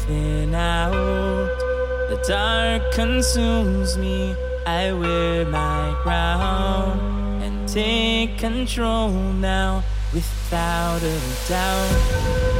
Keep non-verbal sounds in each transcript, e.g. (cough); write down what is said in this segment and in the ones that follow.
I'm out. The dark consumes me. I wear my crown and take control now without a doubt.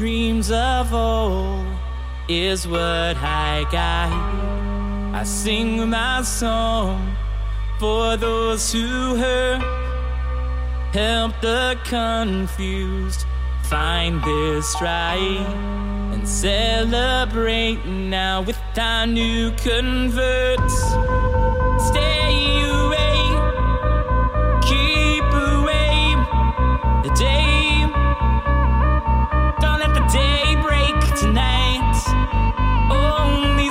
Dreams of old is what I got. I sing my song for those who hurt. Help the confused find their stride and celebrate now with our new converts. Stay Oh, only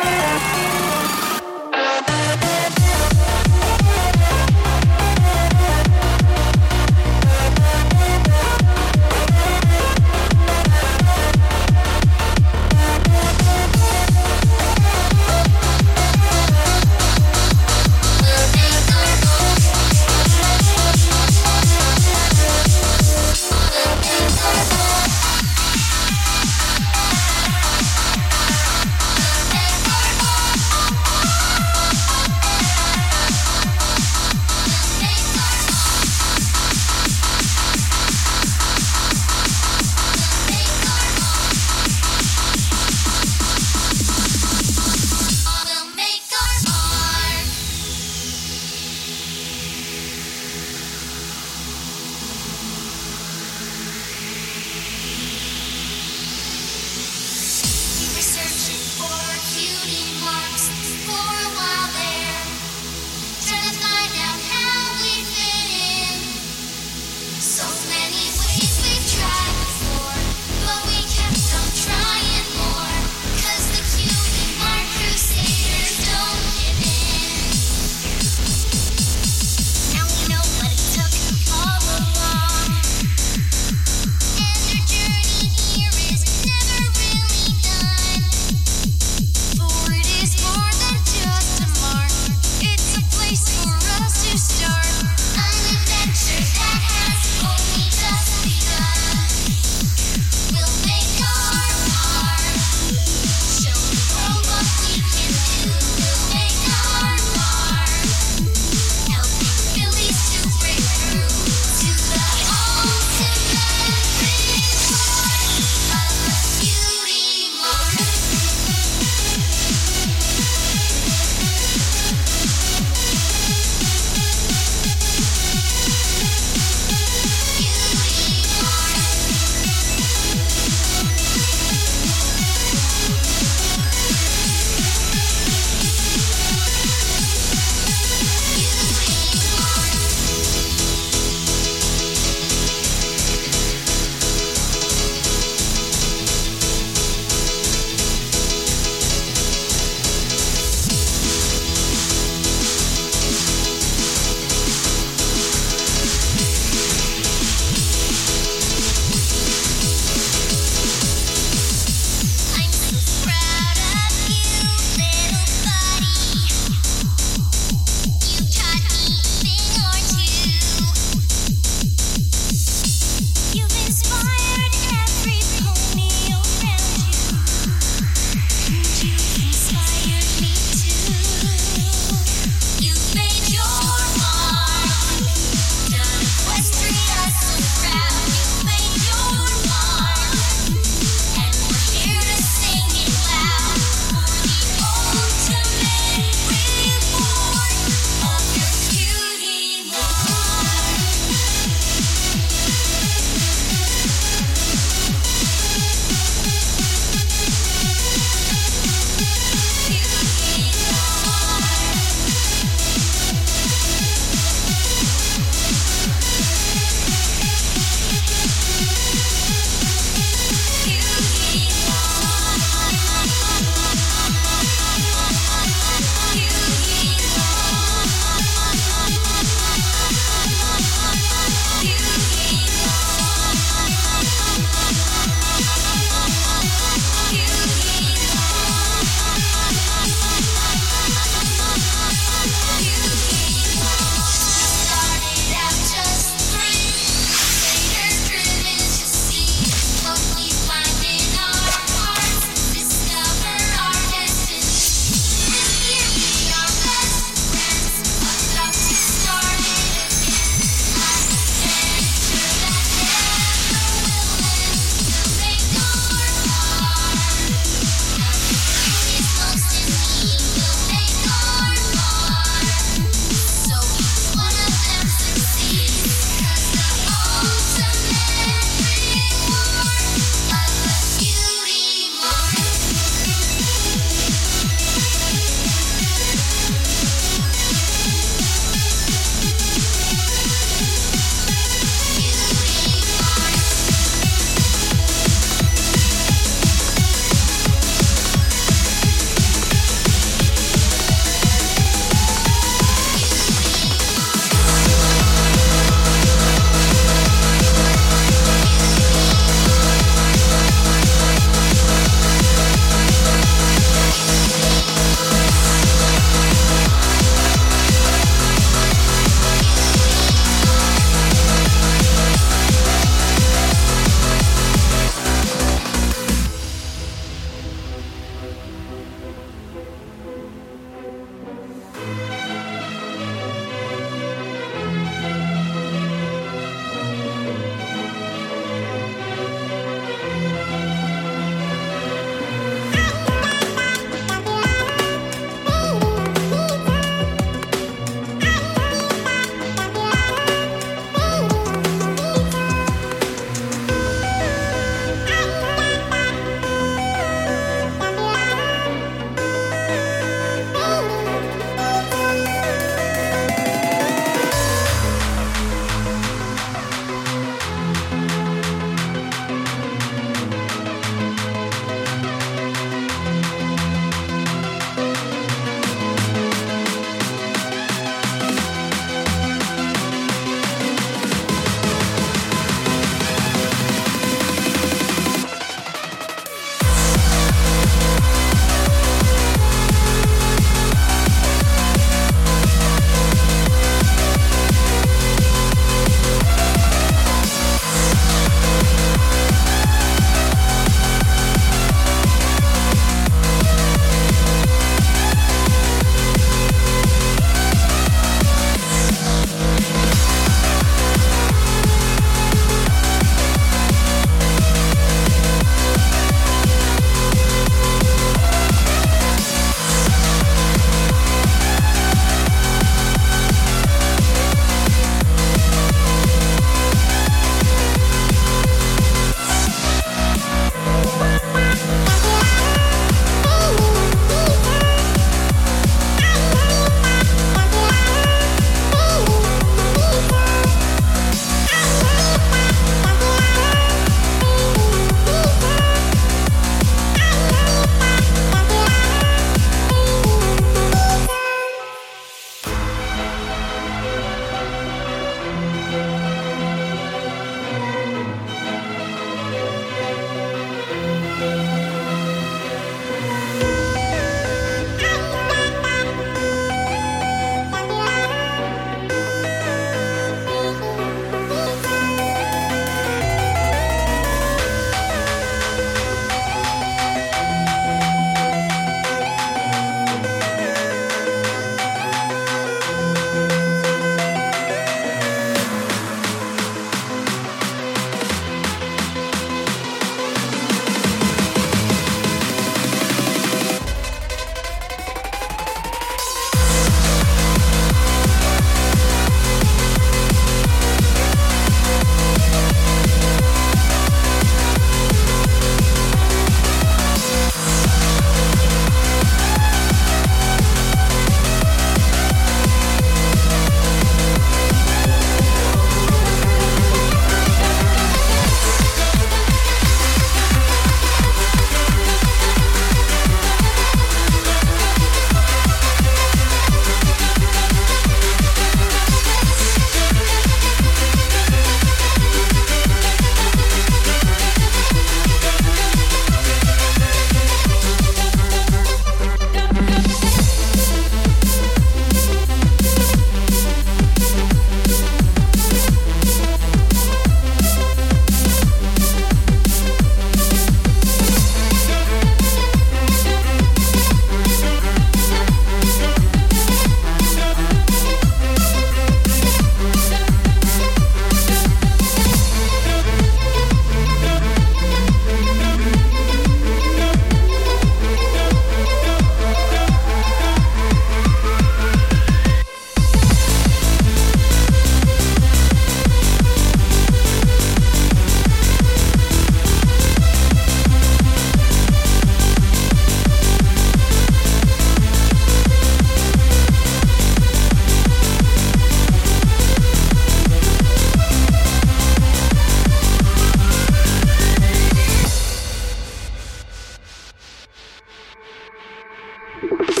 you (laughs)